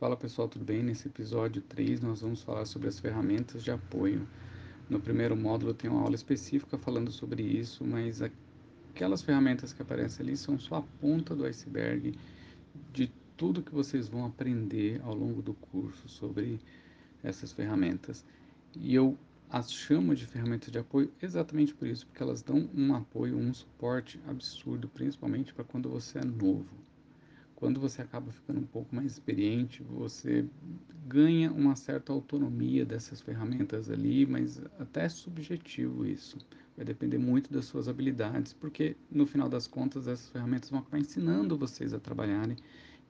Fala pessoal, tudo bem? Nesse episódio 3 nós vamos falar sobre as ferramentas de apoio. No primeiro módulo tem uma aula específica falando sobre isso, mas aquelas ferramentas que aparecem ali são só a ponta do iceberg de tudo que vocês vão aprender ao longo do curso sobre essas ferramentas. E eu as chamo de ferramentas de apoio exatamente por isso, porque elas dão um apoio, um suporte absurdo, principalmente para quando você é novo quando você acaba ficando um pouco mais experiente, você ganha uma certa autonomia dessas ferramentas ali, mas até é subjetivo isso. Vai depender muito das suas habilidades, porque no final das contas essas ferramentas vão acabar ensinando vocês a trabalharem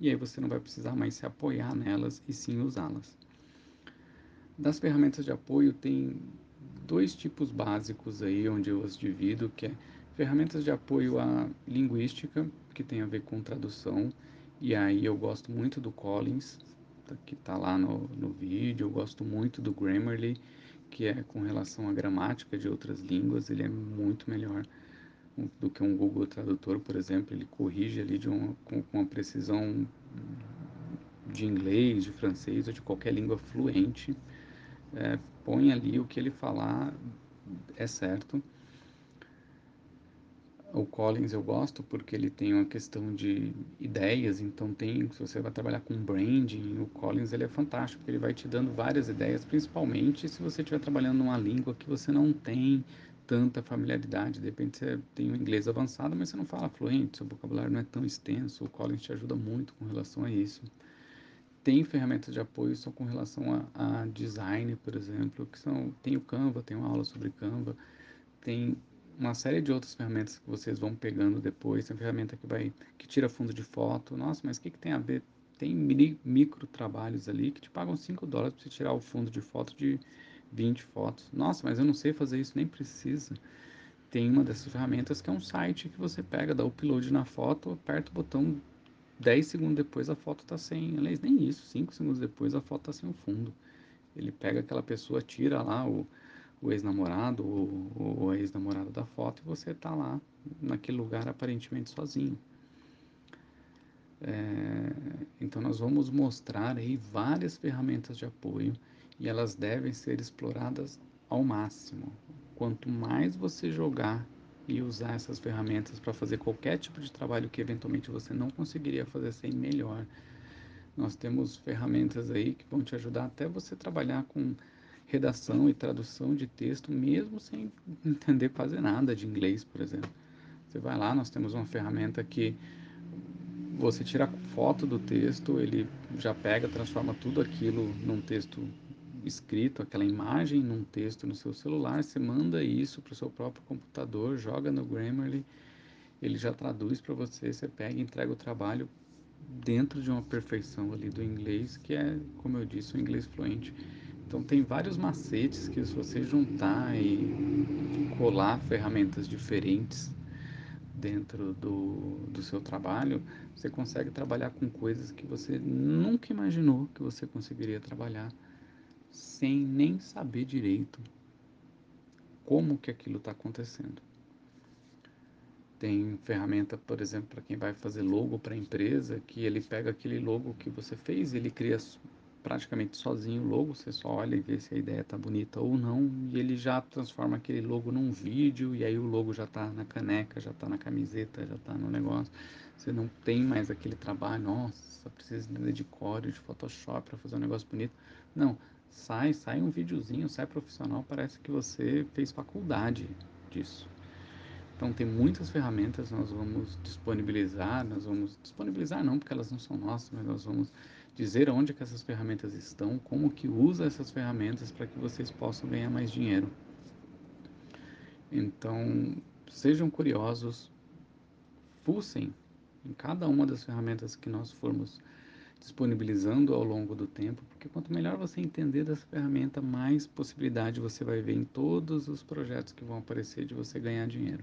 e aí você não vai precisar mais se apoiar nelas e sim usá-las. Das ferramentas de apoio tem dois tipos básicos aí onde eu as divido, que é ferramentas de apoio à linguística, que tem a ver com tradução, e aí eu gosto muito do Collins, tá, que está lá no, no vídeo, eu gosto muito do Grammarly, que é com relação à gramática de outras línguas, ele é muito melhor do que um Google Tradutor, por exemplo, ele corrige ali de uma, com, com uma precisão de inglês, de francês ou de qualquer língua fluente, é, põe ali o que ele falar, é certo. O Collins eu gosto porque ele tem uma questão de ideias, então tem, se você vai trabalhar com branding, o Collins ele é fantástico, porque ele vai te dando várias ideias, principalmente se você estiver trabalhando numa língua que você não tem tanta familiaridade, de repente você tem um inglês avançado, mas você não fala fluente, seu vocabulário não é tão extenso, o Collins te ajuda muito com relação a isso. Tem ferramentas de apoio só com relação a, a design, por exemplo, que são, tem o Canva, tem uma aula sobre Canva, tem uma série de outras ferramentas que vocês vão pegando depois. Tem ferramenta que vai que tira fundo de foto. Nossa, mas o que, que tem a ver? Tem micro trabalhos ali que te pagam 5 dólares para você tirar o fundo de foto de 20 fotos. Nossa, mas eu não sei fazer isso, nem precisa. Tem uma dessas ferramentas que é um site que você pega, dá upload na foto, aperta o botão, 10 segundos depois a foto está sem. Aliás, nem isso, 5 segundos depois a foto está sem o fundo. Ele pega aquela pessoa, tira lá o o ex-namorado ou, a ex-namorada da foto e você está lá naquele lugar aparentemente sozinho. É, então nós vamos mostrar aí várias ferramentas de apoio e elas devem ser exploradas ao máximo. Quanto mais você jogar e usar essas ferramentas para fazer qualquer tipo de trabalho que eventualmente você não conseguiria fazer sem melhor. Nós temos ferramentas aí que vão te ajudar até você trabalhar com redação e tradução de texto, mesmo sem entender quase nada de inglês, por exemplo. Você vai lá, nós temos uma ferramenta que você tira foto do texto, ele já pega, transforma tudo aquilo num texto escrito, aquela imagem num texto no seu celular, você manda isso para o seu próprio computador, joga no Grammarly, ele já traduz para você, você pega e entrega o trabalho dentro de uma perfeição ali do inglês, que é, como eu disse, o inglês fluente. Então tem vários macetes que se você juntar e colar ferramentas diferentes dentro do, do seu trabalho, você consegue trabalhar com coisas que você nunca imaginou que você conseguiria trabalhar sem nem saber direito como que aquilo está acontecendo. Tem ferramenta, por exemplo, para quem vai fazer logo para empresa, que ele pega aquele logo que você fez, ele cria praticamente sozinho o logo, você só olha e vê se a ideia tá bonita ou não, e ele já transforma aquele logo num vídeo, e aí o logo já tá na caneca, já tá na camiseta, já tá no negócio. Você não tem mais aquele trabalho, nossa, precisa de core, de Photoshop para fazer um negócio bonito. Não, sai, sai um videozinho, sai profissional, parece que você fez faculdade disso. Então tem muitas ferramentas, nós vamos disponibilizar, nós vamos disponibilizar não, porque elas não são nossas, mas nós vamos dizer onde que essas ferramentas estão, como que usa essas ferramentas para que vocês possam ganhar mais dinheiro. Então, sejam curiosos, fuçem em cada uma das ferramentas que nós formos disponibilizando ao longo do tempo, porque quanto melhor você entender dessa ferramenta, mais possibilidade você vai ver em todos os projetos que vão aparecer de você ganhar dinheiro.